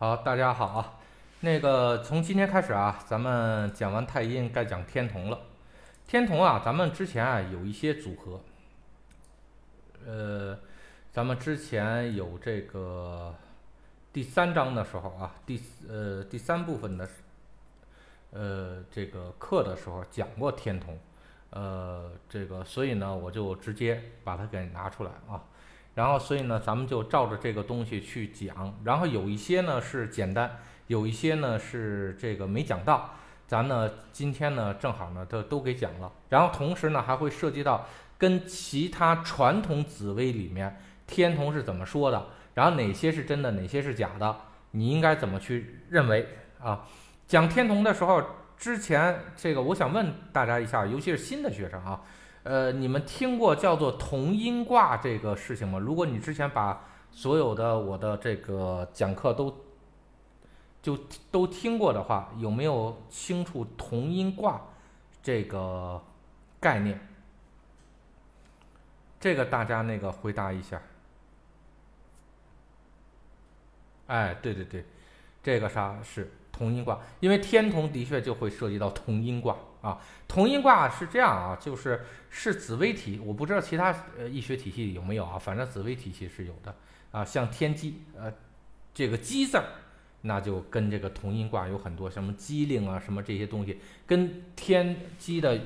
好，大家好啊。那个从今天开始啊，咱们讲完太阴，该讲天同了。天同啊，咱们之前啊有一些组合，呃，咱们之前有这个第三章的时候啊，第呃第三部分的呃这个课的时候讲过天同，呃这个所以呢，我就直接把它给拿出来啊。然后，所以呢，咱们就照着这个东西去讲。然后有一些呢是简单，有一些呢是这个没讲到。咱呢今天呢正好呢都都给讲了。然后同时呢还会涉及到跟其他传统紫薇里面天同是怎么说的，然后哪些是真的，哪些是假的，你应该怎么去认为啊？讲天同的时候，之前这个我想问大家一下，尤其是新的学生啊。呃，你们听过叫做同音卦这个事情吗？如果你之前把所有的我的这个讲课都就都听过的话，有没有清楚同音卦这个概念？这个大家那个回答一下。哎，对对对，这个啥是同音卦？因为天同的确就会涉及到同音卦。啊，同音卦是这样啊，就是是紫微体，我不知道其他呃易学体系有没有啊，反正紫微体系是有的啊。像天机，呃，这个机字儿，那就跟这个同音卦有很多什么机灵啊，什么这些东西，跟天机的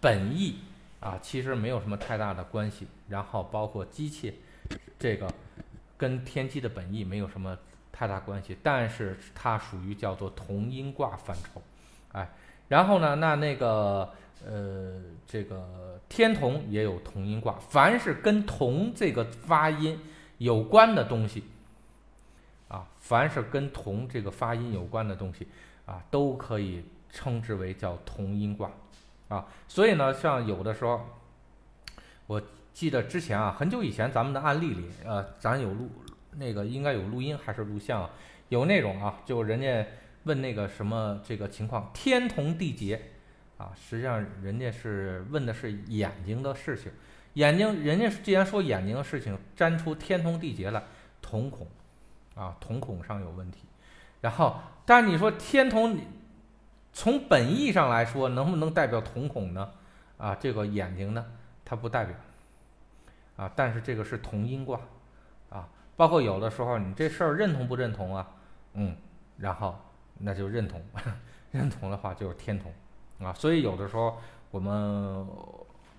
本意啊，其实没有什么太大的关系。然后包括机器，这个跟天机的本意没有什么太大关系，但是它属于叫做同音卦范畴，哎。然后呢，那那个呃，这个天同也有同音卦，凡是跟同这个发音有关的东西，啊，凡是跟同这个发音有关的东西，啊，都可以称之为叫同音卦，啊，所以呢，像有的时候，我记得之前啊，很久以前咱们的案例里，呃，咱有录那个应该有录音还是录像，啊有那种啊，就人家。问那个什么这个情况，天同地劫，啊，实际上人家是问的是眼睛的事情，眼睛，人家既然说眼睛的事情，粘出天同地劫来，瞳孔，啊，瞳孔上有问题，然后，但你说天同，从本意上来说，能不能代表瞳孔呢？啊，这个眼睛呢，它不代表，啊，但是这个是同音卦，啊，包括有的时候你这事儿认同不认同啊？嗯，然后。那就认同，认同的话就是天同，啊，所以有的时候我们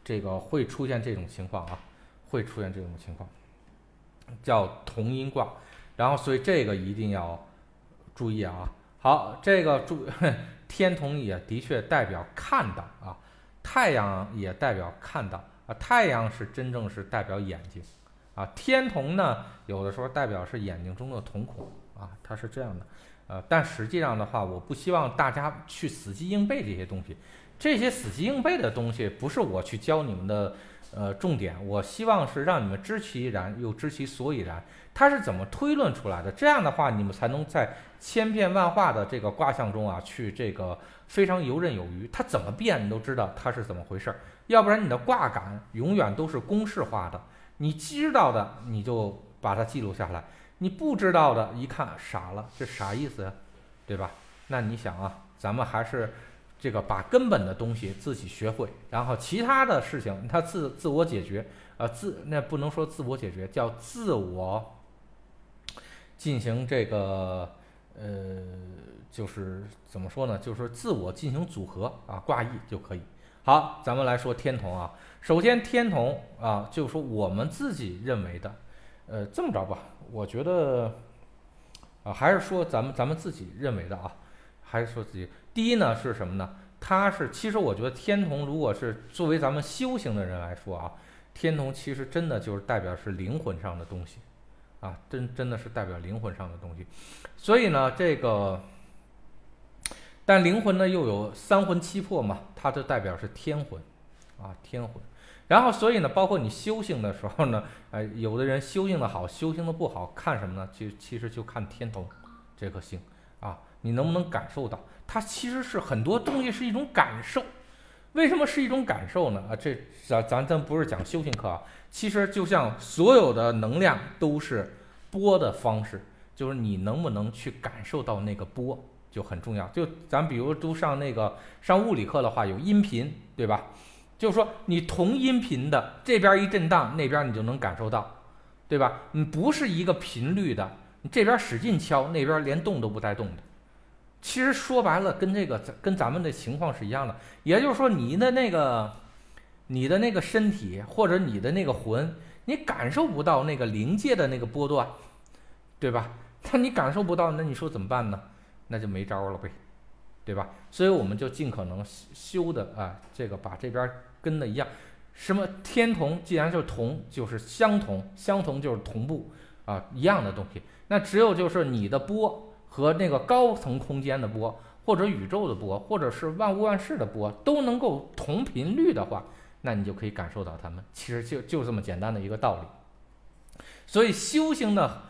这个会出现这种情况啊，会出现这种情况，叫同音卦，然后所以这个一定要注意啊。好，这个注 天同也的确代表看到啊，太阳也代表看到啊，太阳是真正是代表眼睛啊，天同呢有的时候代表是眼睛中的瞳孔啊，它是这样的。呃，但实际上的话，我不希望大家去死记硬背这些东西。这些死记硬背的东西，不是我去教你们的，呃，重点。我希望是让你们知其然，又知其所以然，它是怎么推论出来的。这样的话，你们才能在千变万化的这个卦象中啊，去这个非常游刃有余。它怎么变，你都知道它是怎么回事儿。要不然，你的卦感永远都是公式化的。你知道的，你就把它记录下来。你不知道的，一看傻了，这啥意思呀？对吧？那你想啊，咱们还是这个把根本的东西自己学会，然后其他的事情它自自我解决，呃，自那不能说自我解决，叫自我进行这个呃，就是怎么说呢？就是自我进行组合啊，挂意就可以。好，咱们来说天同啊，首先天同啊，就是说我们自己认为的，呃，这么着吧。我觉得，啊，还是说咱们咱们自己认为的啊，还是说自己第一呢是什么呢？它是其实我觉得天同如果是作为咱们修行的人来说啊，天同其实真的就是代表是灵魂上的东西，啊，真真的是代表灵魂上的东西。所以呢，这个，但灵魂呢又有三魂七魄嘛，它就代表是天魂，啊，天魂。然后，所以呢，包括你修行的时候呢，呃，有的人修行的好，修行的不好，看什么呢？就其实就看天同这颗星啊，你能不能感受到？它其实是很多东西是一种感受。为什么是一种感受呢？啊，这咱咱咱不是讲修行课啊，其实就像所有的能量都是波的方式，就是你能不能去感受到那个波就很重要。就咱比如都上那个上物理课的话，有音频，对吧？就是说你同音频的这边一震荡，那边你就能感受到，对吧？你不是一个频率的，你这边使劲敲，那边连动都不带动的。其实说白了，跟这个跟咱们的情况是一样的。也就是说，你的那个你的那个身体或者你的那个魂，你感受不到那个临界的那个波段，对吧？那你感受不到，那你说怎么办呢？那就没招了呗，对吧？所以我们就尽可能修的啊，这个把这边跟的一样。什么天同？既然是同，就是相同，相同就是同步啊，一样的东西。那只有就是你的波。和那个高层空间的波，或者宇宙的波，或者是万物万事的波，都能够同频率的话，那你就可以感受到它们。其实就就这么简单的一个道理。所以修行呢，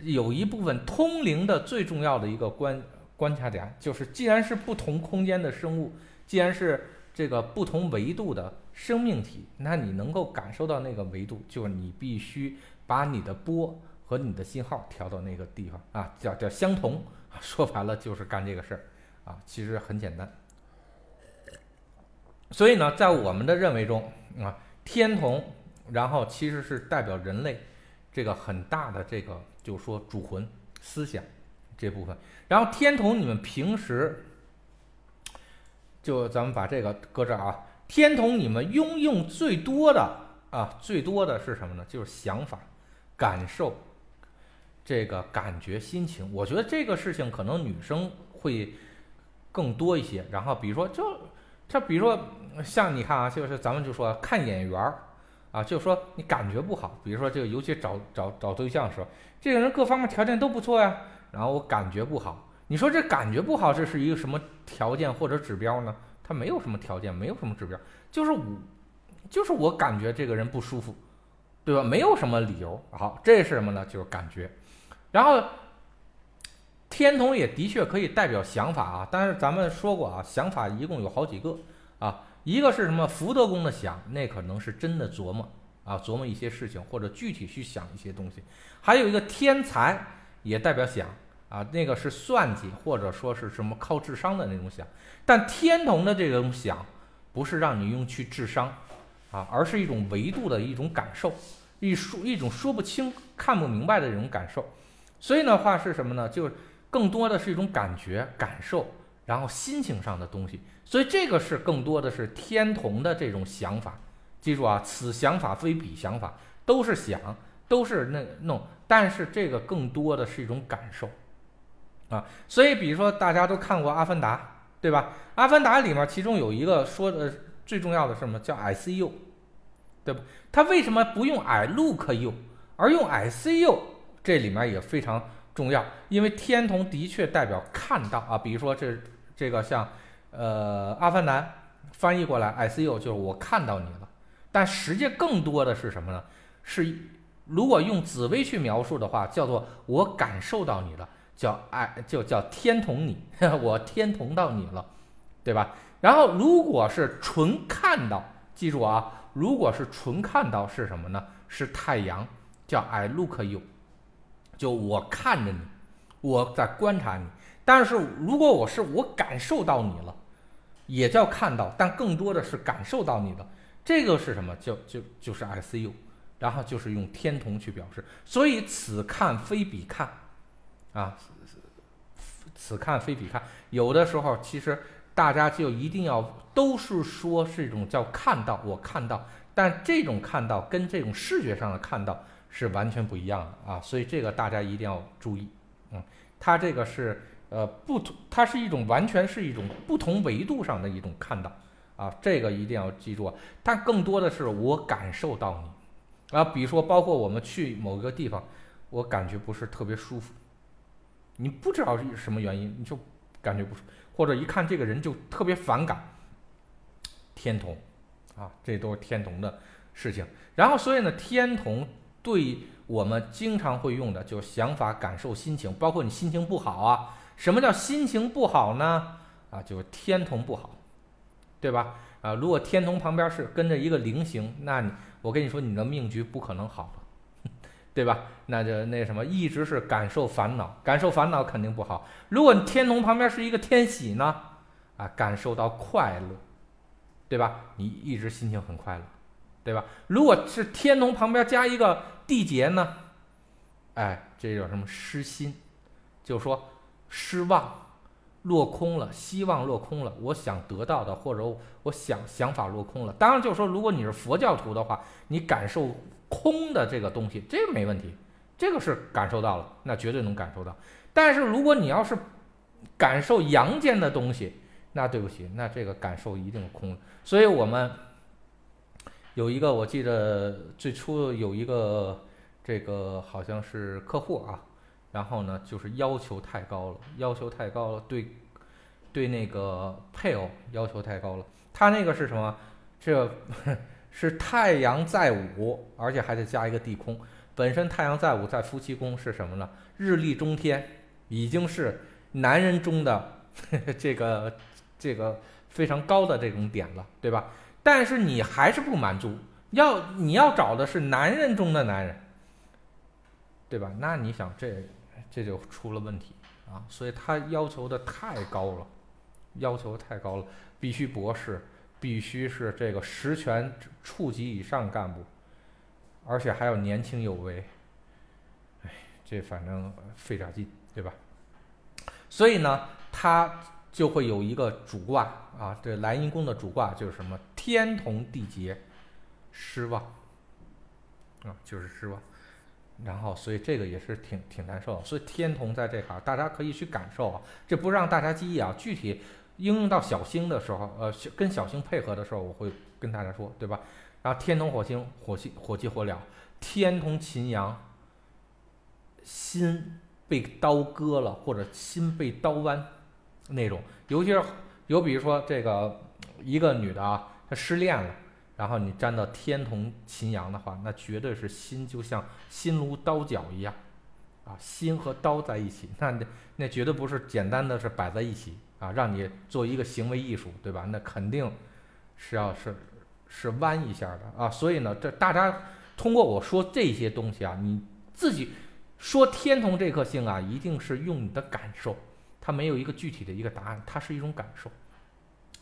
有一部分通灵的最重要的一个关关卡点，就是既然是不同空间的生物，既然是这个不同维度的生命体，那你能够感受到那个维度，就是你必须把你的波。和你的信号调到那个地方啊，叫叫相同，说白了就是干这个事儿啊，其实很简单。所以呢，在我们的认为中啊，天同，然后其实是代表人类这个很大的这个，就是说主魂思想这部分。然后天同，你们平时就咱们把这个搁这儿啊，天同你们拥用最多的啊，最多的是什么呢？就是想法、感受。这个感觉心情，我觉得这个事情可能女生会更多一些。然后比如说，就这，比如说像你看啊，就是咱们就说看眼缘儿啊，就说你感觉不好，比如说这个，尤其找找找对象的时候，这个人各方面条件都不错呀，然后我感觉不好。你说这感觉不好，这是一个什么条件或者指标呢？他没有什么条件，没有什么指标，就是我就是我感觉这个人不舒服，对吧？没有什么理由。好，这是什么呢？就是感觉。然后，天同也的确可以代表想法啊，但是咱们说过啊，想法一共有好几个啊，一个是什么福德宫的想，那可能是真的琢磨啊，琢磨一些事情或者具体去想一些东西，还有一个天才也代表想啊，那个是算计或者说是什么靠智商的那种想，但天同的这种想，不是让你用去智商啊，而是一种维度的一种感受，一说一种说不清、看不明白的这种感受。所以的话是什么呢？就是更多的是一种感觉、感受，然后心情上的东西。所以这个是更多的是天同的这种想法。记住啊，此想法非彼想法，都是想，都是那弄。但是这个更多的是一种感受啊。所以比如说大家都看过《阿凡达》，对吧？《阿凡达》里面其中有一个说的最重要的是什么？叫 “I see you”，对吧？他为什么不用 “I look you”，而用 “I see you”？这里面也非常重要，因为天同的确代表看到啊，比如说这这个像，呃，阿凡达翻译过来，I see you 就是我看到你了，但实际更多的是什么呢？是如果用紫薇去描述的话，叫做我感受到你了，叫爱就叫天同你，我天同到你了，对吧？然后如果是纯看到，记住啊，如果是纯看到是什么呢？是太阳，叫 I look you。就我看着你，我在观察你。但是如果我是我感受到你了，也叫看到，但更多的是感受到你了。这个是什么？就就就是 I C U，然后就是用天同去表示。所以此看非彼看，啊，此看非彼看。有的时候其实大家就一定要都是说是一种叫看到，我看到，但这种看到跟这种视觉上的看到。是完全不一样的啊，所以这个大家一定要注意，嗯，它这个是呃不同，它是一种完全是一种不同维度上的一种看到啊，这个一定要记住。但更多的是我感受到你啊，比如说包括我们去某个地方，我感觉不是特别舒服，你不知道是什么原因，你就感觉不舒服，或者一看这个人就特别反感，天同啊，这都是天同的事情。然后所以呢，天同。对我们经常会用的就是想法、感受、心情，包括你心情不好啊。什么叫心情不好呢？啊，就是天同不好，对吧？啊，如果天同旁边是跟着一个菱形，那你我跟你说，你的命局不可能好，对吧？那就那什么，一直是感受烦恼，感受烦恼肯定不好。如果天同旁边是一个天喜呢，啊，感受到快乐，对吧？你一直心情很快乐，对吧？如果是天同旁边加一个地劫呢，哎，这叫什么失心？就是说失望。落空了，希望落空了，我想得到的或者我想想法落空了。当然，就是说，如果你是佛教徒的话，你感受空的这个东西，这个没问题，这个是感受到了，那绝对能感受到。但是，如果你要是感受阳间的东西，那对不起，那这个感受一定是空的。所以我们有一个，我记得最初有一个这个好像是客户啊。然后呢，就是要求太高了，要求太高了，对，对那个配偶要求太高了。他那个是什么？这是太阳在午，而且还得加一个地空。本身太阳在午在夫妻宫是什么呢？日历中天，已经是男人中的 这个这个非常高的这种点了，对吧？但是你还是不满足，要你要找的是男人中的男人，对吧？那你想这？这就出了问题啊！所以他要求的太高了，要求太高了，必须博士，必须是这个实权处级以上干部，而且还要年轻有为。哎，这反正费点劲，对吧？所以呢，他就会有一个主卦啊，这莱茵宫的主卦就是什么？天同地劫，失望啊，就是失望。然后，所以这个也是挺挺难受。所以天同在这行，大家可以去感受啊。这不让大家记忆啊。具体应用到小星的时候，呃，跟小星配合的时候，我会跟大家说，对吧？然后天同火星，火星火急火燎；天同秦阳，心被刀割了，或者心被刀剜那种。尤其是有，比如说这个一个女的啊，她失恋了。然后你沾到天同秦阳的话，那绝对是心就像心如刀绞一样，啊，心和刀在一起，那那绝对不是简单的是摆在一起啊，让你做一个行为艺术，对吧？那肯定是要是是弯一下的啊。所以呢，这大家通过我说这些东西啊，你自己说天同这颗星啊，一定是用你的感受，它没有一个具体的一个答案，它是一种感受。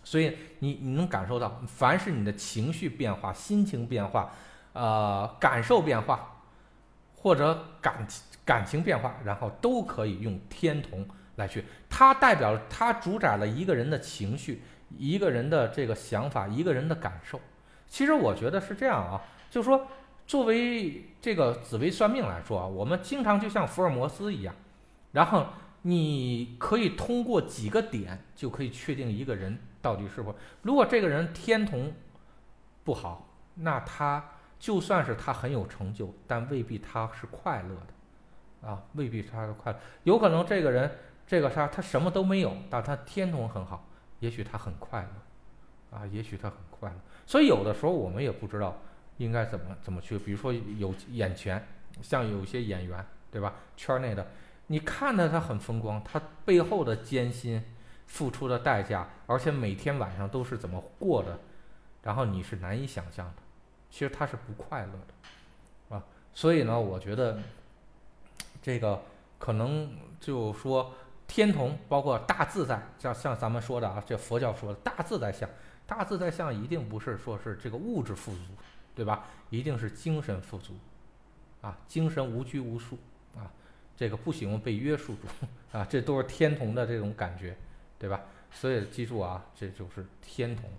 所以你你能感受到，凡是你的情绪变化、心情变化、呃感受变化，或者感感情变化，然后都可以用天同来去，它代表它主宰了一个人的情绪、一个人的这个想法、一个人的感受。其实我觉得是这样啊，就是说，作为这个紫微算命来说啊，我们经常就像福尔摩斯一样，然后你可以通过几个点就可以确定一个人。到底是否？如果这个人天同不好，那他就算是他很有成就，但未必他是快乐的，啊，未必他是快乐。有可能这个人这个啥，他什么都没有，但他天同很好，也许他很快乐，啊，也许他很快乐。所以有的时候我们也不知道应该怎么怎么去。比如说有眼前，像有些演员，对吧？圈内的，你看着他很风光，他背后的艰辛。付出的代价，而且每天晚上都是怎么过的，然后你是难以想象的。其实他是不快乐的，啊，所以呢，我觉得这个可能就说天同，包括大自在，像像咱们说的啊，这佛教说的大自在相，大自在相一定不是说是这个物质富足，对吧？一定是精神富足，啊，精神无拘无束，啊，这个不喜欢被约束住，啊，这都是天同的这种感觉。对吧？所以记住啊，这就是天同，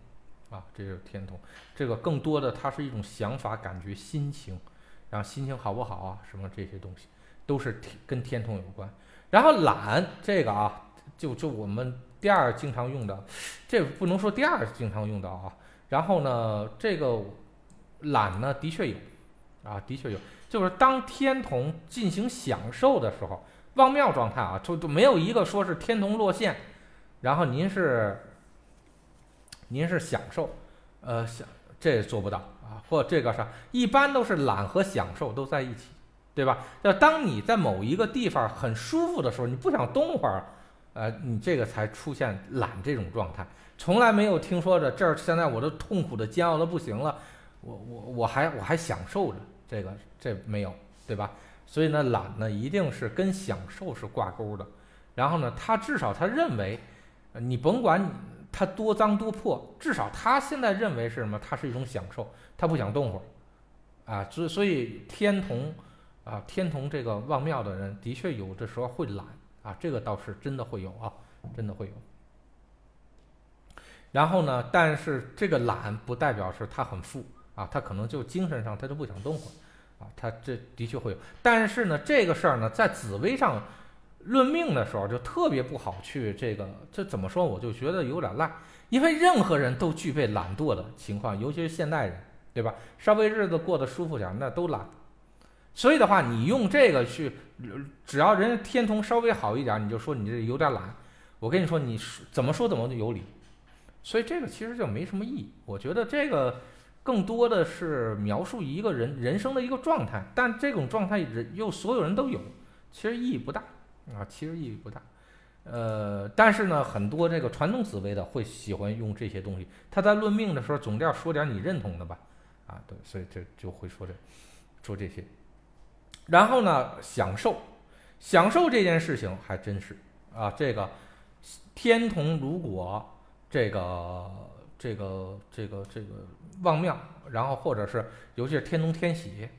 啊，这就是天同。这个更多的它是一种想法、感觉、心情，然后心情好不好啊？什么这些东西都是跟天同有关。然后懒这个啊，就就我们第二经常用的，这不能说第二经常用的啊。然后呢，这个懒呢，的确有，啊，的确有，就是当天同进行享受的时候，望庙状态啊，就就没有一个说是天同落线。然后您是，您是享受，呃，享这做不到啊，或这个啥，一般都是懒和享受都在一起，对吧？要当你在某一个地方很舒服的时候，你不想动会儿，呃，你这个才出现懒这种状态。从来没有听说着这儿现在我都痛苦的煎熬的不行了，我我我还我还享受着这个，这没有，对吧？所以呢，懒呢一定是跟享受是挂钩的。然后呢，他至少他认为，你甭管他多脏多破，至少他现在认为是什么？它是一种享受，他不想动会儿，啊，所所以天同啊，天童这个望庙的人的确有的时候会懒啊，这个倒是真的会有啊，真的会有。然后呢，但是这个懒不代表是他很富啊，他可能就精神上他就不想动会儿啊，他这的确会有。但是呢，这个事儿呢，在紫薇上。论命的时候就特别不好去这个，这怎么说？我就觉得有点赖，因为任何人都具备懒惰的情况，尤其是现代人，对吧？稍微日子过得舒服点，那都懒。所以的话，你用这个去，只要人家天童稍微好一点，你就说你这有点懒。我跟你说，你怎么说怎么有理。所以这个其实就没什么意义。我觉得这个更多的是描述一个人人生的一个状态，但这种状态人又所有人都有，其实意义不大。啊，其实意义不大，呃，但是呢，很多这个传统紫薇的会喜欢用这些东西。他在论命的时候，总要说点你认同的吧？啊，对，所以这就会说这，说这些。然后呢，享受，享受这件事情还真是啊，这个天同如果这个这个这个这个望庙，然后或者是尤其是天同天喜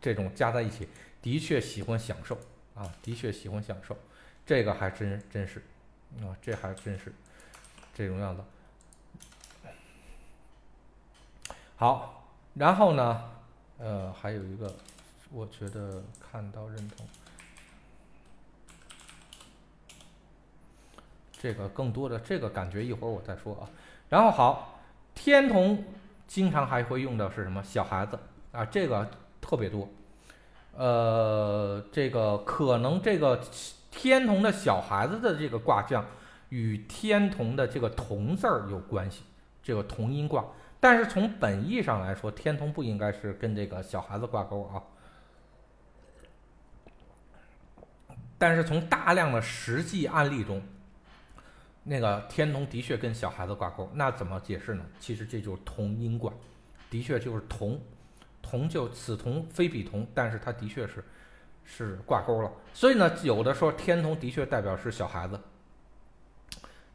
这种加在一起，的确喜欢享受。啊，的确喜欢享受，这个还真真是，啊，这还真是这种样子。好，然后呢，呃，还有一个，我觉得看到认同，这个更多的这个感觉一会儿我再说啊。然后好，天同经常还会用的是什么？小孩子啊，这个特别多。呃，这个可能这个天同的小孩子的这个卦象与天同的这个同字儿有关系，这个同音卦。但是从本意上来说，天同不应该是跟这个小孩子挂钩啊。但是从大量的实际案例中，那个天同的确跟小孩子挂钩，那怎么解释呢？其实这就是同音卦，的确就是同。同就此同非彼同，但是它的确是是挂钩了。所以呢，有的说天同的确代表是小孩子，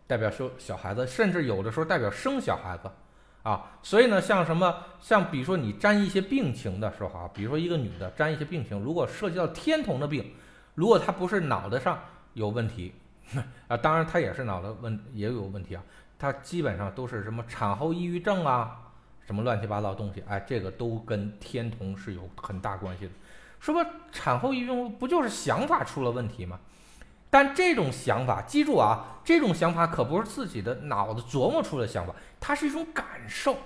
代表说小孩子，甚至有的时候代表生小孩子啊。所以呢，像什么像比如说你沾一些病情的时候啊，比如说一个女的沾一些病情，如果涉及到天同的病，如果他不是脑袋上有问题 啊，当然他也是脑袋问也有问题啊，他基本上都是什么产后抑郁症啊。什么乱七八糟东西？哎，这个都跟天同是有很大关系的。说吧，产后抑郁症不就是想法出了问题吗？但这种想法，记住啊，这种想法可不是自己的脑子琢磨出的想法，它是一种感受。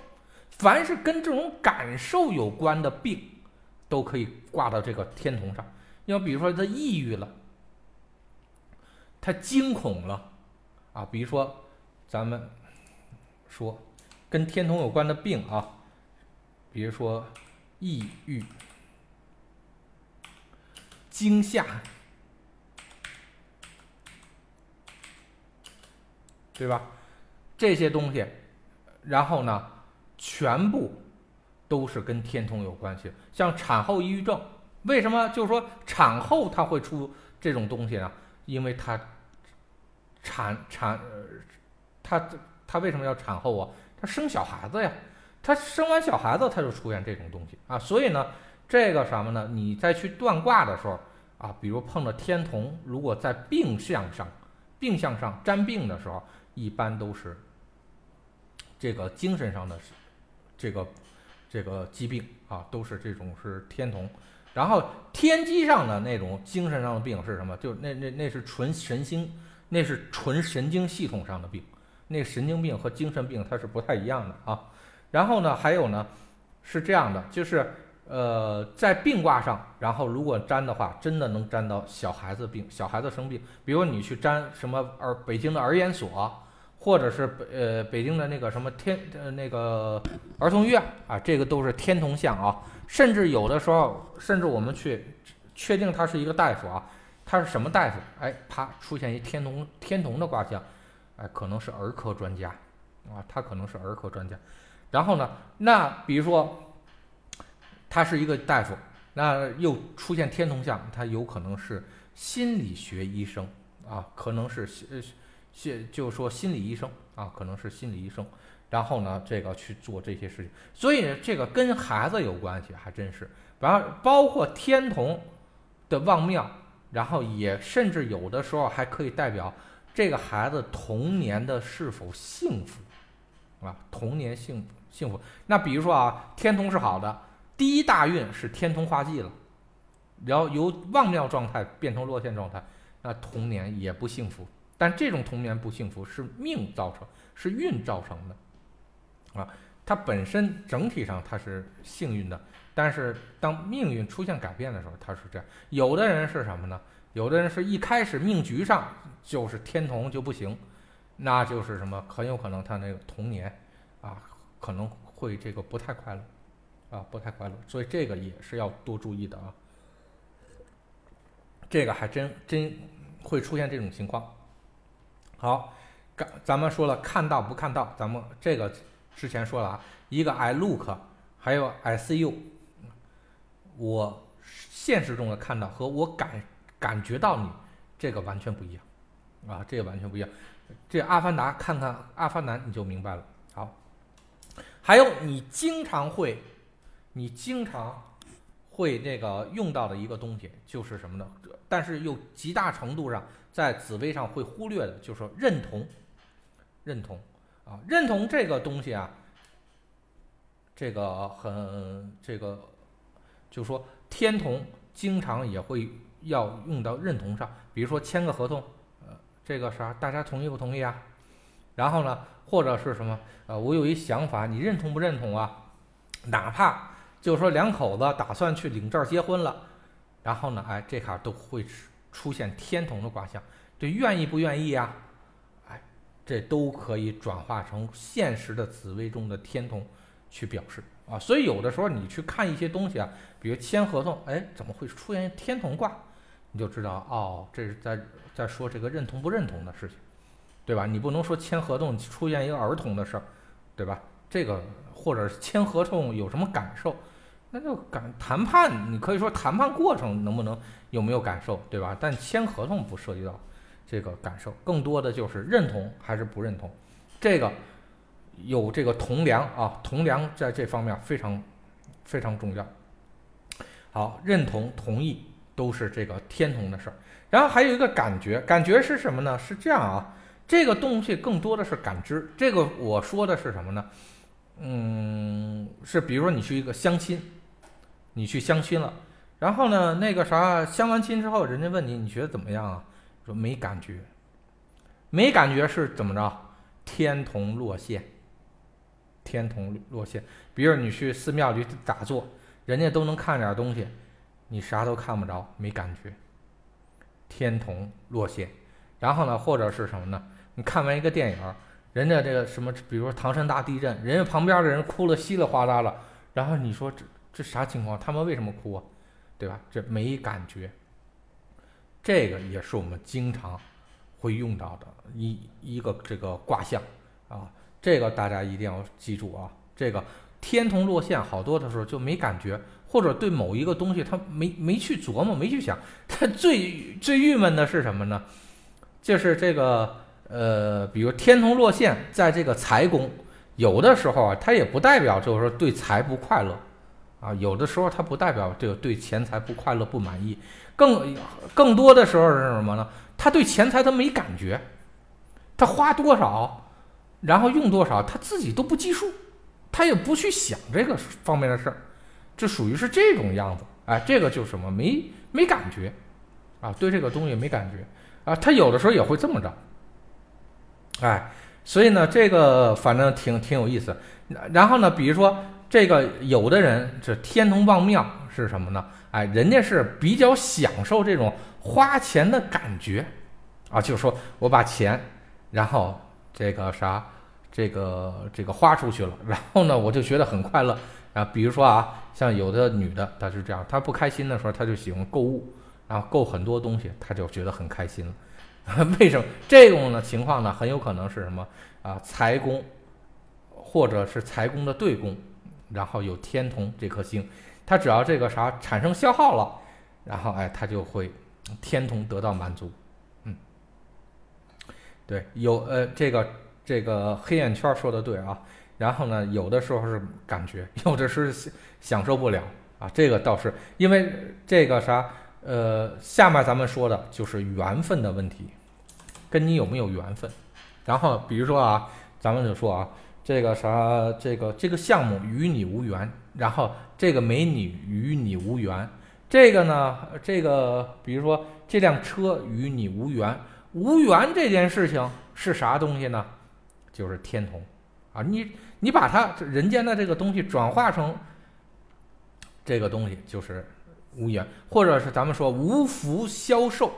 凡是跟这种感受有关的病，都可以挂到这个天同上。要比如说他抑郁了，他惊恐了，啊，比如说咱们说。跟天同有关的病啊，比如说抑郁、惊吓，对吧？这些东西，然后呢，全部都是跟天同有关系。像产后抑郁症，为什么就是说产后它会出这种东西呢？因为它产产，它它为什么要产后啊？他生小孩子呀，他生完小孩子他就出现这种东西啊，所以呢，这个什么呢？你再去断卦的时候啊，比如碰到天同，如果在病象上、病象上沾病的时候，一般都是这个精神上的这个这个疾病啊，都是这种是天同。然后天机上的那种精神上的病是什么？就那那那是纯神经，那是纯神经系统上的病。那神经病和精神病它是不太一样的啊，然后呢，还有呢，是这样的，就是呃，在病卦上，然后如果粘的话，真的能粘到小孩子病，小孩子生病，比如你去粘什么儿北京的儿研所，或者是北呃北京的那个什么天呃那个儿童医院啊，这个都是天同象啊，甚至有的时候，甚至我们去确定他是一个大夫啊，他是什么大夫？哎，啪出现一天同天同的卦象。哎，可能是儿科专家，啊，他可能是儿科专家。然后呢，那比如说，他是一个大夫，那又出现天同相，他有可能是心理学医生啊，可能是呃，心就说心理医生啊，可能是心理医生。然后呢，这个去做这些事情，所以这个跟孩子有关系，还真是。然后包括天同的旺庙，然后也甚至有的时候还可以代表这个孩子童年的是否幸福啊，童年幸幸福。那比如说啊，天同是好的，第一大运是天同化忌了，然后由旺庙状态变成落陷状态，那童年也不幸福。但这种童年不幸福是命造成，是运造成的。啊，他本身整体上他是幸运的，但是当命运出现改变的时候，他是这样。有的人是什么呢？有的人是一开始命局上就是天同就不行，那就是什么？很有可能他那个童年啊，可能会这个不太快乐，啊，不太快乐。所以这个也是要多注意的啊。这个还真真会出现这种情况。好，刚咱们说了看到不看到，咱们这个。之前说了啊，一个 I look，还有 I see you，我现实中的看到和我感感觉到你，这个完全不一样，啊，这个完全不一样。这阿凡达看看阿凡达你就明白了。好，还有你经常会，你经常会那个用到的一个东西就是什么呢？但是又极大程度上在紫薇上会忽略的，就是说认同，认同。啊，认同这个东西啊，这个很这个，就说天同经常也会要用到认同上，比如说签个合同，呃，这个啥，大家同意不同意啊？然后呢，或者是什么，呃，我有一想法，你认同不认同啊？哪怕就是说两口子打算去领证结婚了，然后呢，哎，这卡都会出现天同的卦象，这愿意不愿意呀？这都可以转化成现实的紫微中的天同去表示啊，所以有的时候你去看一些东西啊，比如签合同，哎，怎么会出现天同卦？你就知道哦，这是在在说这个认同不认同的事情，对吧？你不能说签合同出现一个儿童的事儿，对吧？这个或者签合同有什么感受，那就感谈判，你可以说谈判过程能不能有没有感受，对吧？但签合同不涉及到。这个感受更多的就是认同还是不认同，这个有这个同梁啊，同梁在这方面非常非常重要。好，认同同意都是这个天同的事儿。然后还有一个感觉，感觉是什么呢？是这样啊，这个东西更多的是感知。这个我说的是什么呢？嗯，是比如说你去一个相亲，你去相亲了，然后呢，那个啥相完亲之后，人家问你你觉得怎么样啊？说没感觉，没感觉是怎么着？天同落陷，天同落陷。比如你去寺庙里打坐，人家都能看点东西，你啥都看不着，没感觉。天同落陷。然后呢，或者是什么呢？你看完一个电影，人家这个什么，比如说唐山大地震，人家旁边的人哭了稀里哗啦了，然后你说这这啥情况？他们为什么哭啊？对吧？这没感觉。这个也是我们经常会用到的一一个这个卦象啊，这个大家一定要记住啊。这个天同落陷，好多的时候就没感觉，或者对某一个东西他没没去琢磨，没去想。他最最郁闷的是什么呢？就是这个呃，比如天同落陷，在这个财宫，有的时候啊，它也不代表就是说对财不快乐啊，有的时候它不代表这个对钱财不快乐不满意。更更多的时候是什么呢？他对钱财他没感觉，他花多少，然后用多少，他自己都不计数，他也不去想这个方面的事儿，这属于是这种样子。哎，这个就什么？没没感觉啊，对这个东西没感觉啊。他有的时候也会这么着，哎，所以呢，这个反正挺挺有意思。然后呢，比如说这个有的人这天同旺庙是什么呢？哎，人家是比较享受这种花钱的感觉，啊，就是说我把钱，然后这个啥，这个这个花出去了，然后呢，我就觉得很快乐啊。比如说啊，像有的女的，她是这样，她不开心的时候，她就喜欢购物，然后购很多东西，她就觉得很开心了。为什么这种呢情况呢？很有可能是什么啊？财宫，或者是财宫的对宫，然后有天同这颗星。它只要这个啥产生消耗了，然后哎，它就会天同得到满足。嗯，对，有呃这个这个黑眼圈说的对啊。然后呢，有的时候是感觉，有的是享受不了啊。这个倒是因为这个啥呃，下面咱们说的就是缘分的问题，跟你有没有缘分。然后比如说啊，咱们就说啊。这个啥，这个这个项目与你无缘，然后这个美女与你无缘，这个呢，这个比如说这辆车与你无缘，无缘这件事情是啥东西呢？就是天同啊，你你把它人间的这个东西转化成这个东西，就是无缘，或者是咱们说无福消受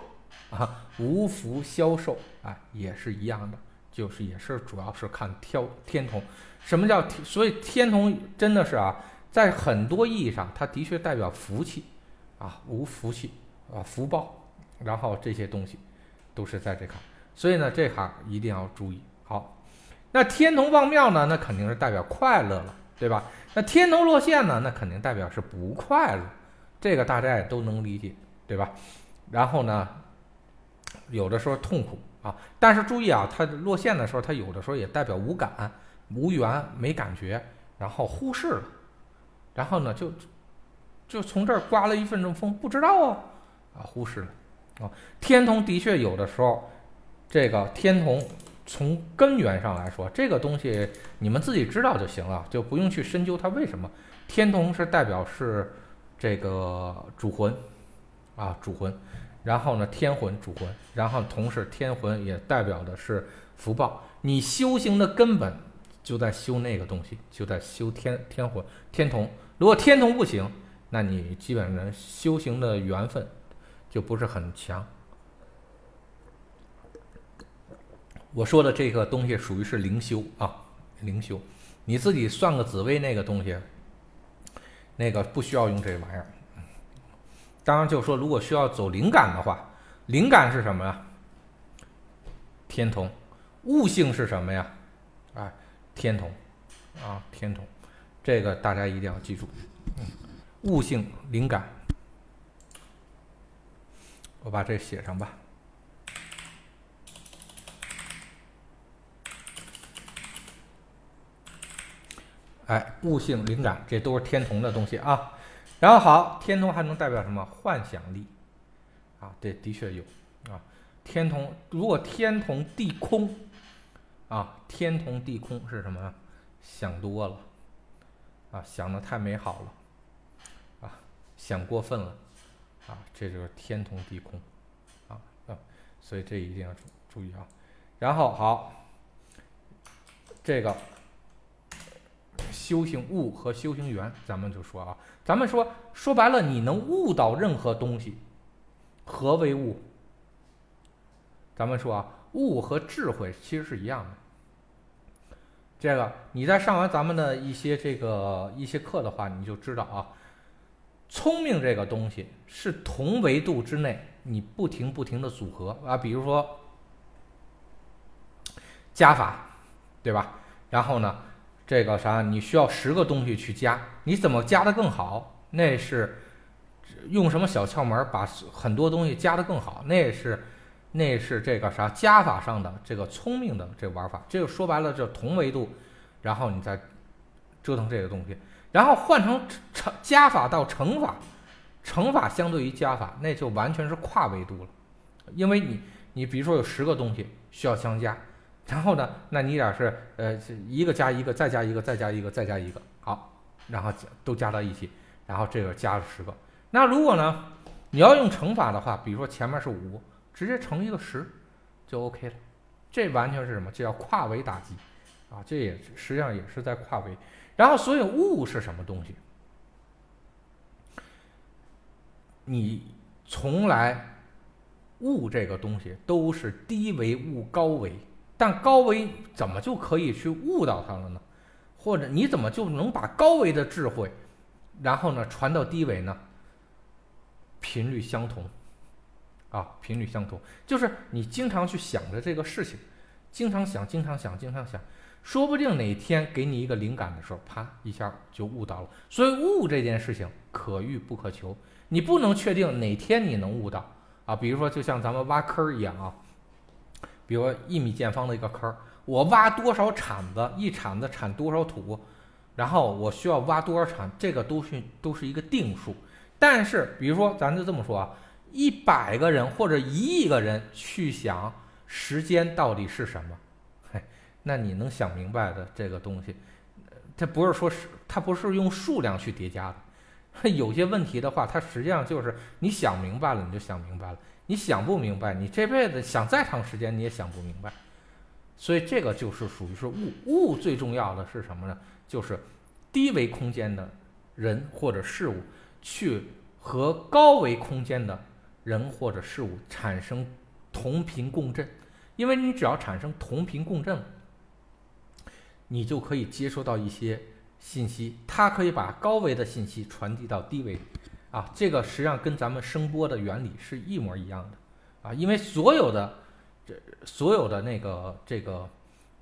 啊，无福消受啊，也是一样的。就是也是主要是看挑天同，什么叫所以天同真的是啊，在很多意义上，它的确代表福气啊，无福气啊，福报，然后这些东西都是在这看，所以呢，这行一定要注意。好，那天同望庙呢，那肯定是代表快乐了，对吧？那天同落线呢，那肯定代表是不快乐，这个大家也都能理解，对吧？然后呢，有的时候痛苦。啊，但是注意啊，它落线的时候，它有的时候也代表无感、无缘、没感觉，然后忽视了，然后呢，就就从这儿刮了一分钟风，不知道啊，啊，忽视了，啊，天同的确有的时候，这个天同从根源上来说，这个东西你们自己知道就行了，就不用去深究它为什么。天同是代表是这个主魂，啊，主魂。然后呢，天魂主魂，然后同时天魂也代表的是福报。你修行的根本就在修那个东西，就在修天天魂天同。如果天同不行，那你基本上修行的缘分就不是很强。我说的这个东西属于是灵修啊，灵修，你自己算个紫薇那个东西，那个不需要用这玩意儿。刚刚，就说如果需要走灵感的话，灵感是什么呀？天同，悟性是什么呀？啊，天同，啊，天同，这个大家一定要记住。悟性灵感，我把这写上吧。哎，悟性灵感，这都是天同的东西啊。然后好，天同还能代表什么？幻想力，啊，这的确有，啊，天同如果天同地空，啊，天同地空是什么？想多了，啊，想的太美好了，啊，想过分了，啊，这就是天同地空，啊啊，所以这一定要注注意啊。然后好，这个。修行悟和修行缘，咱们就说啊，咱们说说白了，你能悟到任何东西，何为悟？咱们说啊，悟和智慧其实是一样的。这个你在上完咱们的一些这个一些课的话，你就知道啊，聪明这个东西是同维度之内你不停不停的组合啊，比如说加法，对吧？然后呢？这个啥？你需要十个东西去加，你怎么加的更好？那是用什么小窍门把很多东西加的更好？那是那是这个啥加法上的这个聪明的这玩法。这个说白了，就同维度，然后你再折腾这个东西，然后换成乘加法到乘法，乘法相对于加法，那就完全是跨维度了。因为你你比如说有十个东西需要相加。然后呢？那你俩是呃，一个加一个，再加一个，再加一个，再加一个，好，然后都加到一起，然后这个加了十个。那如果呢，你要用乘法的话，比如说前面是五，直接乘一个十就 OK 了。这完全是什么？这叫跨维打击啊！这也实际上也是在跨维。然后，所以物是什么东西？你从来物这个东西都是低维物高维。但高维怎么就可以去悟到它了呢？或者你怎么就能把高维的智慧，然后呢传到低维呢？频率相同，啊，频率相同，就是你经常去想着这个事情，经常想，经常想，经常想，说不定哪天给你一个灵感的时候，啪一下就悟到了。所以悟这件事情可遇不可求，你不能确定哪天你能悟到啊。比如说，就像咱们挖坑一样啊，比如一米见方的一个坑，我挖多少铲子，一铲子铲多少土，然后我需要挖多少铲，这个都是都是一个定数。但是，比如说，咱就这么说啊，一百个人或者一亿个人去想时间到底是什么，嘿，那你能想明白的这个东西，它不是说是它不是用数量去叠加的，有些问题的话，它实际上就是你想明白了你就想明白了，你想不明白，你这辈子想再长时间你也想不明白。所以这个就是属于是物物最重要的是什么呢？就是低维空间的人或者事物。去和高维空间的人或者事物产生同频共振，因为你只要产生同频共振，你就可以接收到一些信息，它可以把高维的信息传递到低维，啊，这个实际上跟咱们声波的原理是一模一样的，啊，因为所有的这所有的那个这个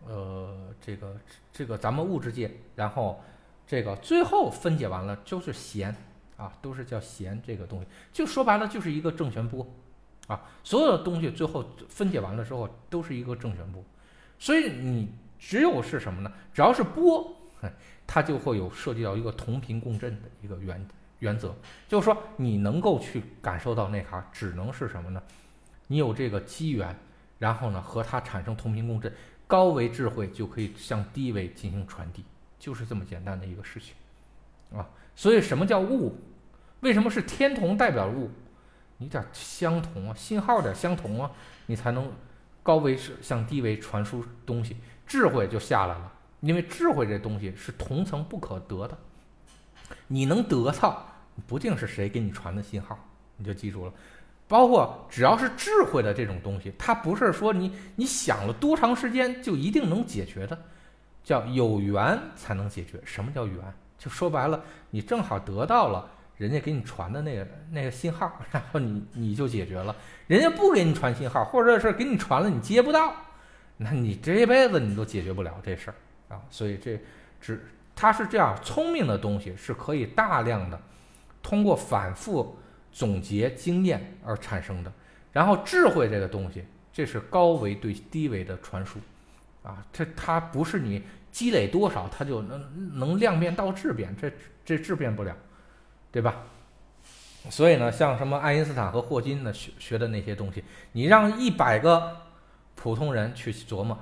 呃这个这个咱们物质界，然后这个最后分解完了就是弦。啊，都是叫弦这个东西，就说白了就是一个正弦波，啊，所有的东西最后分解完了之后都是一个正弦波，所以你只有是什么呢？只要是波，它就会有涉及到一个同频共振的一个原理原则，就是说你能够去感受到那卡，只能是什么呢？你有这个机缘，然后呢和它产生同频共振，高维智慧就可以向低维进行传递，就是这么简单的一个事情，啊。所以，什么叫物？为什么是天同代表物？你得相同啊，信号得相同啊，你才能高维是向低维传输东西，智慧就下来了。因为智慧这东西是同层不可得的，你能得到，不定是谁给你传的信号，你就记住了。包括只要是智慧的这种东西，它不是说你你想了多长时间就一定能解决的，叫有缘才能解决。什么叫缘？就说白了，你正好得到了人家给你传的那个那个信号，然后你你就解决了。人家不给你传信号，或者是给你传了你接不到，那你这一辈子你都解决不了这事儿啊。所以这只它是这样，聪明的东西是可以大量的通过反复总结经验而产生的。然后智慧这个东西，这是高维对低维的传输啊，这它不是你。积累多少，它就能能量变到质变，这这质变不了，对吧？所以呢，像什么爱因斯坦和霍金呢学学的那些东西，你让一百个普通人去琢磨，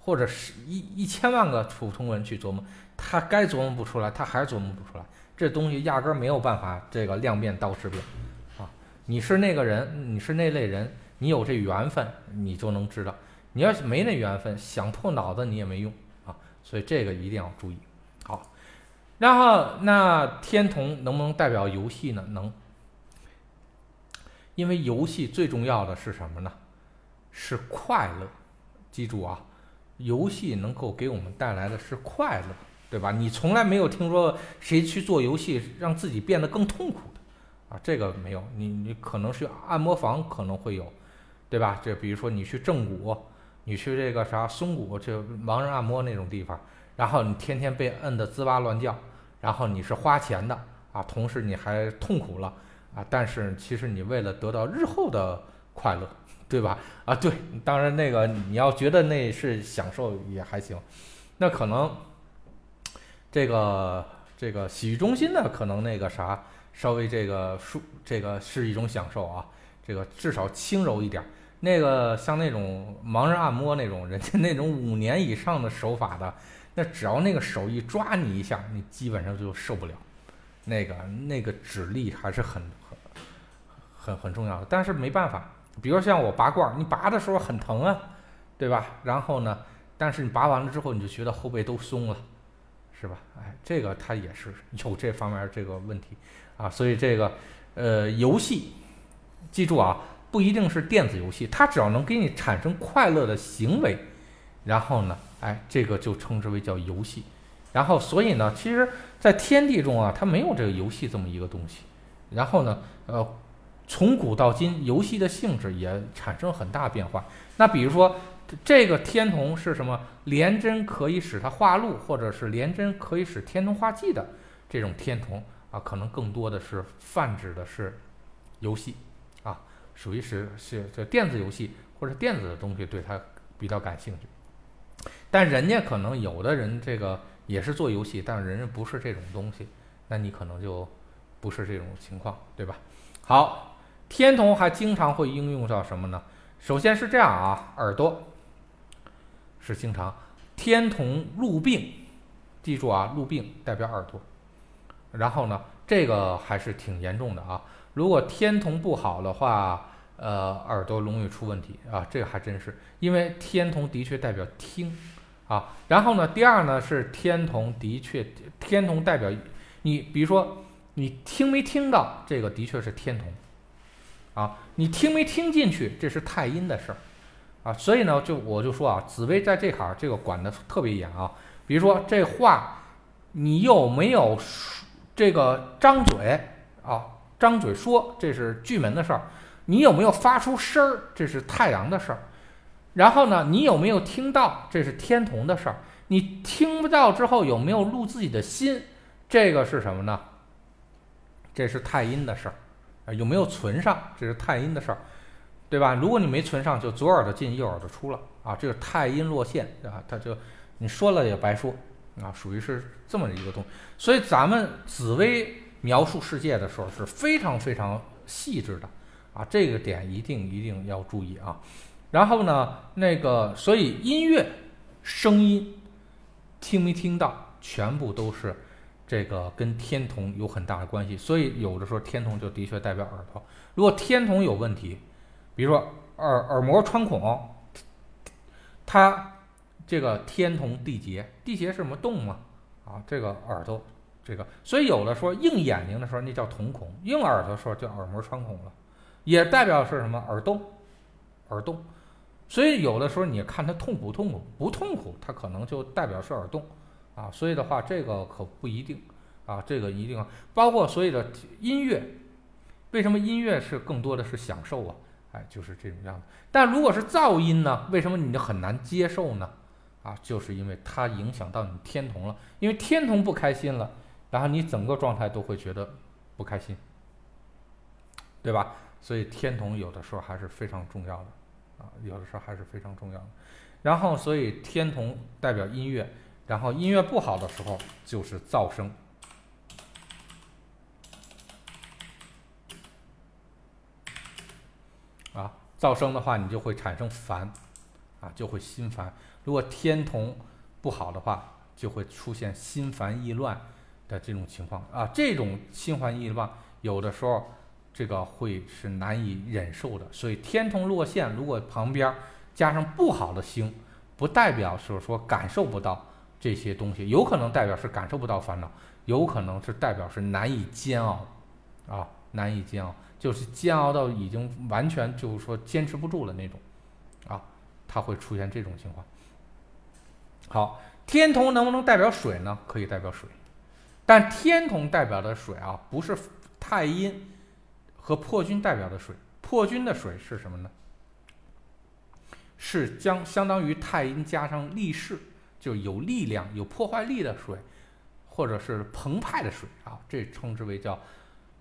或者是一一千万个普通人去琢磨，他该琢磨不出来，他还琢磨不出来。这东西压根儿没有办法这个量变到质变啊！你是那个人，你是那类人，你有这缘分，你就能知道。你要是没那缘分，想破脑子你也没用啊。所以这个一定要注意，好。然后那天同能不能代表游戏呢？能，因为游戏最重要的是什么呢？是快乐。记住啊，游戏能够给我们带来的是快乐，对吧？你从来没有听说谁去做游戏让自己变得更痛苦的啊，这个没有。你你可能去按摩房可能会有，对吧？这比如说你去正骨。你去这个啥松骨，这盲人按摩那种地方，然后你天天被摁得滋哇乱叫，然后你是花钱的啊，同时你还痛苦了啊，但是其实你为了得到日后的快乐，对吧？啊，对，当然那个你要觉得那是享受也还行，那可能这个这个洗浴中心呢，可能那个啥稍微这个舒这个是一种享受啊，这个至少轻柔一点。那个像那种盲人按摩那种，人家那种五年以上的手法的，那只要那个手一抓你一下，你基本上就受不了。那个那个指力还是很很很很重要的。但是没办法，比如像我拔罐，你拔的时候很疼啊，对吧？然后呢，但是你拔完了之后，你就觉得后背都松了，是吧？哎，这个它也是有这方面这个问题啊。所以这个呃游戏，记住啊。不一定是电子游戏，它只要能给你产生快乐的行为，然后呢，哎，这个就称之为叫游戏。然后，所以呢，其实，在天地中啊，它没有这个游戏这么一个东西。然后呢，呃，从古到今，游戏的性质也产生很大变化。那比如说，这个天童是什么？连针可以使它画路，或者是连针可以使天童画技的这种天童啊，可能更多的是泛指的是游戏啊，属于是是这电子游戏或者电子的东西对他比较感兴趣。但人家可能有的人这个也是做游戏，但是人家不是这种东西，那你可能就不是这种情况，对吧？好，天童还经常会应用到什么呢？首先是这样啊，耳朵是经常天同入病，记住啊，入病代表耳朵。然后呢，这个还是挺严重的啊。如果天同不好的话，呃，耳朵容易出问题啊。这个还真是，因为天同的确代表听啊。然后呢，第二呢是天同的确，天同代表你，比如说你听没听到，这个的确是天同啊。你听没听进去，这是太阴的事儿啊。所以呢，就我就说啊，紫薇在这行这个管的特别严啊。比如说这话，你有没有？这个张嘴啊，张嘴说，这是巨门的事儿。你有没有发出声儿？这是太阳的事儿。然后呢，你有没有听到？这是天同的事儿。你听不到之后，有没有录自己的心？这个是什么呢？这是太阴的事儿。啊，有没有存上？这是太阴的事儿，对吧？如果你没存上，就左耳朵进，右耳朵出了啊。这个太阴落陷，对吧？他就你说了也白说。啊，属于是这么一个东西，所以咱们紫薇描述世界的时候是非常非常细致的啊，这个点一定一定要注意啊。然后呢，那个所以音乐声音听没听到，全部都是这个跟天同有很大的关系。所以有的时候天同就的确代表耳朵，如果天同有问题，比如说耳耳膜穿孔，它。这个天同地结，地结是什么洞嘛？啊，这个耳朵，这个，所以有的说硬眼睛的时候，那叫瞳孔；硬耳朵的时候叫耳膜穿孔了，也代表是什么耳洞，耳洞。所以有的时候你看他痛苦痛苦不痛苦，他可能就代表是耳洞啊。所以的话，这个可不一定啊，这个一定包括所有的音乐，为什么音乐是更多的是享受啊？哎，就是这种样子。但如果是噪音呢？为什么你就很难接受呢？啊，就是因为它影响到你天童了，因为天童不开心了，然后你整个状态都会觉得不开心，对吧？所以天童有的时候还是非常重要的，啊，有的时候还是非常重要的。然后，所以天童代表音乐，然后音乐不好的时候就是噪声，啊，噪声的话你就会产生烦，啊，就会心烦。如果天同不好的话，就会出现心烦意乱的这种情况啊。这种心烦意乱，有的时候这个会是难以忍受的。所以天同落陷，如果旁边加上不好的星，不代表是说感受不到这些东西，有可能代表是感受不到烦恼，有可能是代表是难以煎熬啊，难以煎熬，就是煎熬到已经完全就是说坚持不住了那种啊，它会出现这种情况。好，天同能不能代表水呢？可以代表水，但天同代表的水啊，不是太阴和破军代表的水。破军的水是什么呢？是将相当于太阴加上力势，就有力量、有破坏力的水，或者是澎湃的水啊，这称之为叫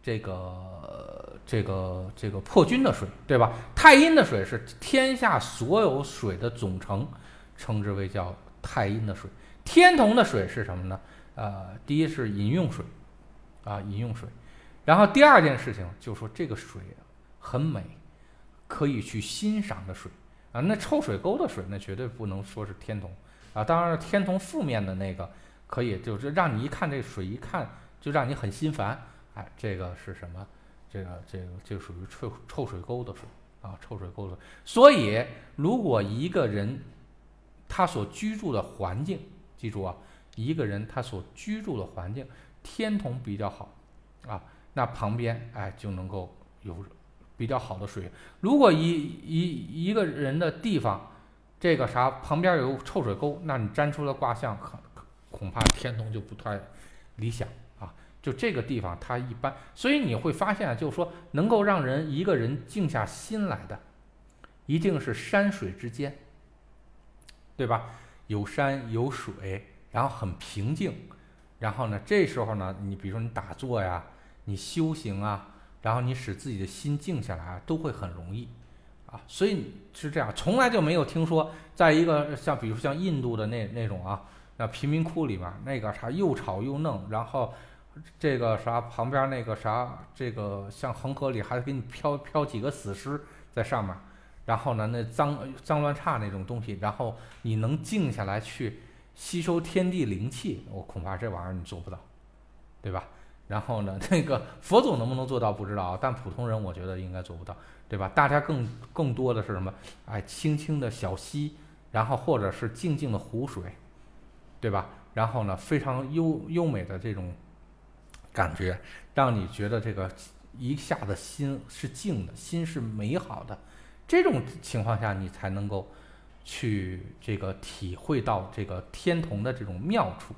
这个这个这个破军的水，对吧？太阴的水是天下所有水的总称，称之为叫。太阴的水，天同的水是什么呢？呃，第一是饮用水，啊，饮用水。然后第二件事情就是说这个水很美，可以去欣赏的水啊。那臭水沟的水，那绝对不能说是天同啊。当然，天同负面的那个可以，就是让你一看这水，一看就让你很心烦。哎，这个是什么？这个这个就属于臭臭水沟的水啊，臭水沟的。所以，如果一个人，他所居住的环境，记住啊，一个人他所居住的环境天同比较好，啊，那旁边哎就能够有比较好的水。如果一一一个人的地方，这个啥旁边有臭水沟，那你粘出的卦象可恐怕天同就不太理想。就这个地方它一般，所以你会发现，就是说能够让人一个人静下心来的，一定是山水之间。对吧？有山有水，然后很平静，然后呢，这时候呢，你比如说你打坐呀，你修行啊，然后你使自己的心静下来，都会很容易，啊，所以是这样，从来就没有听说，在一个像比如像印度的那那种啊，那贫民窟里面那个啥又吵又弄，然后这个啥旁边那个啥这个像恒河里还给你飘飘几个死尸在上面，然后呢那脏脏乱差那种东西，然后你能静下来去。吸收天地灵气，我恐怕这玩意儿你做不到，对吧？然后呢，那个佛祖能不能做到不知道，但普通人我觉得应该做不到，对吧？大家更更多的是什么？哎，轻轻的小溪，然后或者是静静的湖水，对吧？然后呢，非常优优美的这种感觉，让你觉得这个一下子心是静的，心是美好的，这种情况下你才能够。去这个体会到这个天童的这种妙处，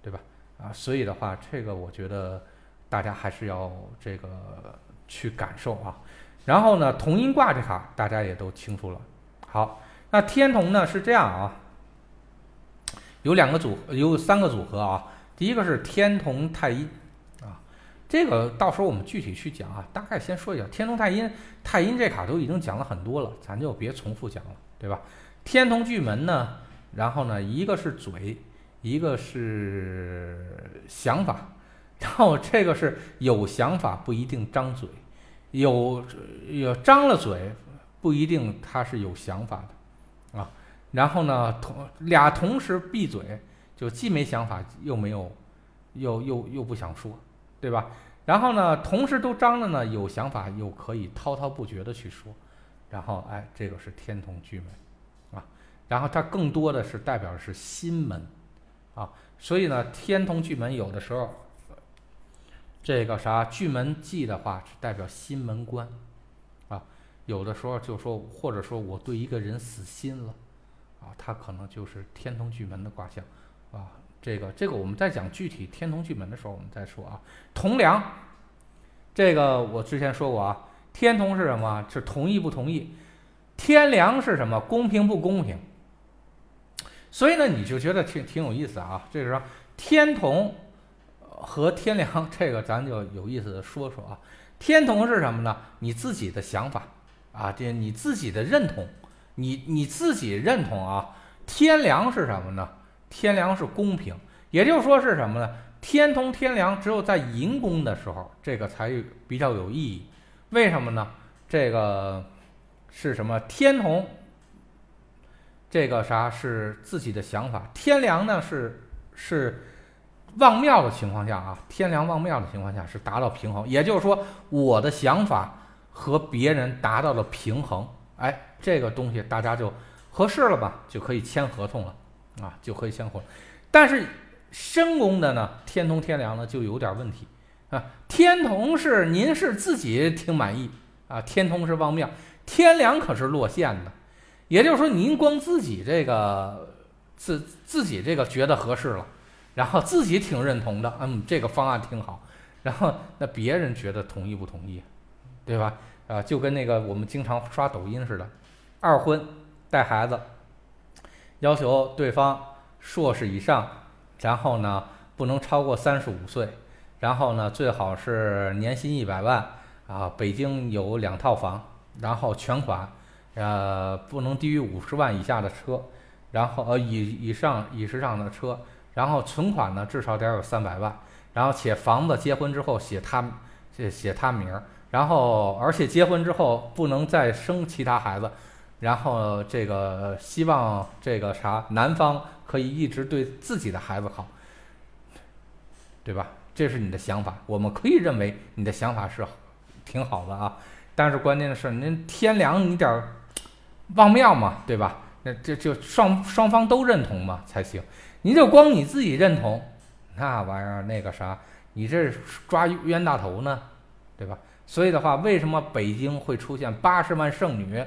对吧？啊，所以的话，这个我觉得大家还是要这个去感受啊。然后呢，同音卦这卡大家也都清楚了。好，那天童呢是这样啊，有两个组，有三个组合啊。第一个是天童太阴，这个到时候我们具体去讲啊。大概先说一下天同太阴，太阴这卡都已经讲了很多了，咱就别重复讲了，对吧？天同巨门呢，然后呢，一个是嘴，一个是想法，然后这个是有想法不一定张嘴，有有张了嘴不一定他是有想法的啊。然后呢，同俩同时闭嘴，就既没想法又没有，又又又不想说，对吧？然后呢，同时都张着呢，有想法又可以滔滔不绝的去说，然后哎，这个是天同巨门。啊然后它更多的是代表的是心门，啊，所以呢，天同巨门有的时候，这个啥巨门忌的话是代表心门关，啊，有的时候就说或者说我对一个人死心了，啊，他可能就是天同巨门的卦象，啊，这个这个我们在讲具体天同巨门的时候我们再说啊。同梁，这个我之前说过啊，天同是什么？是同意不同意？天梁是什么？公平不公平？所以呢，你就觉得挺挺有意思啊。这个说天同和天梁，这个咱就有意思的说说啊。天同是什么呢？你自己的想法啊，这你自己的认同，你你自己认同啊。天梁是什么呢？天梁是公平，也就是说是什么呢？天同天梁只有在寅宫的时候，这个才比较有意义。为什么呢？这个是什么？天同。这个啥是自己的想法？天梁呢是是望庙的情况下啊，天梁望庙的情况下是达到平衡，也就是说我的想法和别人达到了平衡，哎，这个东西大家就合适了吧，就可以签合同了啊，就可以签合同。但是申宫的呢，天同天梁呢就有点问题啊，天同是您是自己挺满意啊，天同是旺庙，天梁可是落线的。也就是说，您光自己这个自自己这个觉得合适了，然后自己挺认同的，嗯，这个方案挺好，然后那别人觉得同意不同意，对吧？啊，就跟那个我们经常刷抖音似的，二婚带孩子，要求对方硕士以上，然后呢不能超过三十五岁，然后呢最好是年薪一百万啊，北京有两套房，然后全款。呃，不能低于五十万以下的车，然后呃以以上以上的车，然后存款呢至少得有三百万，然后且房子结婚之后写他写写他名儿，然后而且结婚之后不能再生其他孩子，然后这个希望这个啥男方可以一直对自己的孩子好，对吧？这是你的想法，我们可以认为你的想法是挺好的啊，但是关键的是您天凉你点儿。望庙嘛，对吧？那这就双双方都认同嘛才行。你就光你自己认同，那玩意儿那个啥，你这抓冤大头呢，对吧？所以的话，为什么北京会出现八十万剩女？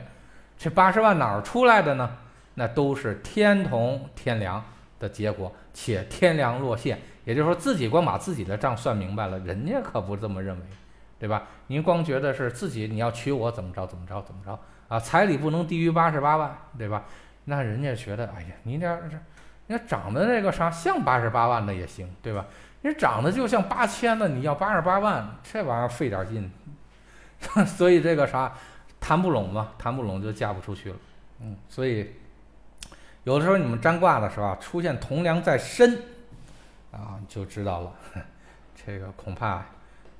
这八十万哪儿出来的呢？那都是天同天良的结果，且天良落现，也就是说自己光把自己的账算明白了，人家可不这么认为，对吧？您光觉得是自己你要娶我怎么着怎么着怎么着。啊，彩礼不能低于八十八万，对吧？那人家觉得，哎呀，你这这，你长得那个啥像八十八万的也行，对吧？你长得就像八千的，你要八十八万，这玩意儿费点劲，所以这个啥谈不拢嘛，谈不拢就嫁不出去了。嗯，所以有的时候你们占卦的时候啊，出现同梁在身啊，就知道了，这个恐怕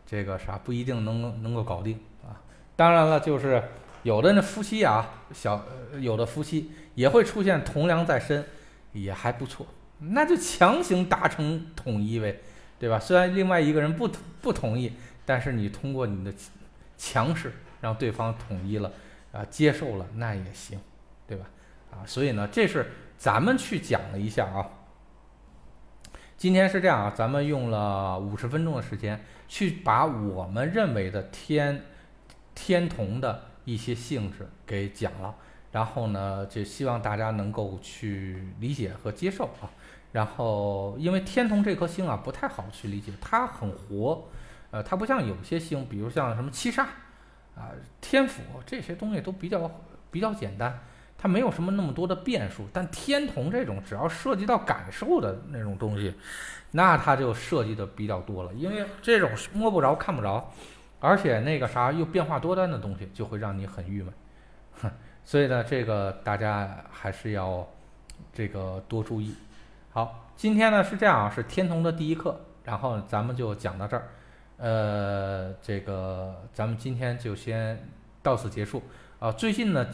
这个啥不一定能能够搞定啊。当然了，就是有的那夫妻啊，小有的夫妻也会出现同梁在身，也还不错，那就强行达成统一呗。对吧？虽然另外一个人不不同意，但是你通过你的强势让对方统一了，啊，接受了，那也行，对吧？啊，所以呢，这是咱们去讲了一下啊。今天是这样啊，咱们用了五十分钟的时间去把我们认为的天天同的一些性质给讲了，然后呢，就希望大家能够去理解和接受啊。然后，因为天同这颗星啊不太好去理解，它很活，呃，它不像有些星，比如像什么七煞，啊，天府这些东西都比较比较简单，它没有什么那么多的变数。但天同这种只要涉及到感受的那种东西，那它就涉及的比较多了，因为这种摸不着、看不着，而且那个啥又变化多端的东西，就会让你很郁闷。哼，所以呢，这个大家还是要这个多注意。好，今天呢是这样啊，是天童的第一课，然后咱们就讲到这儿，呃，这个咱们今天就先到此结束啊。最近呢，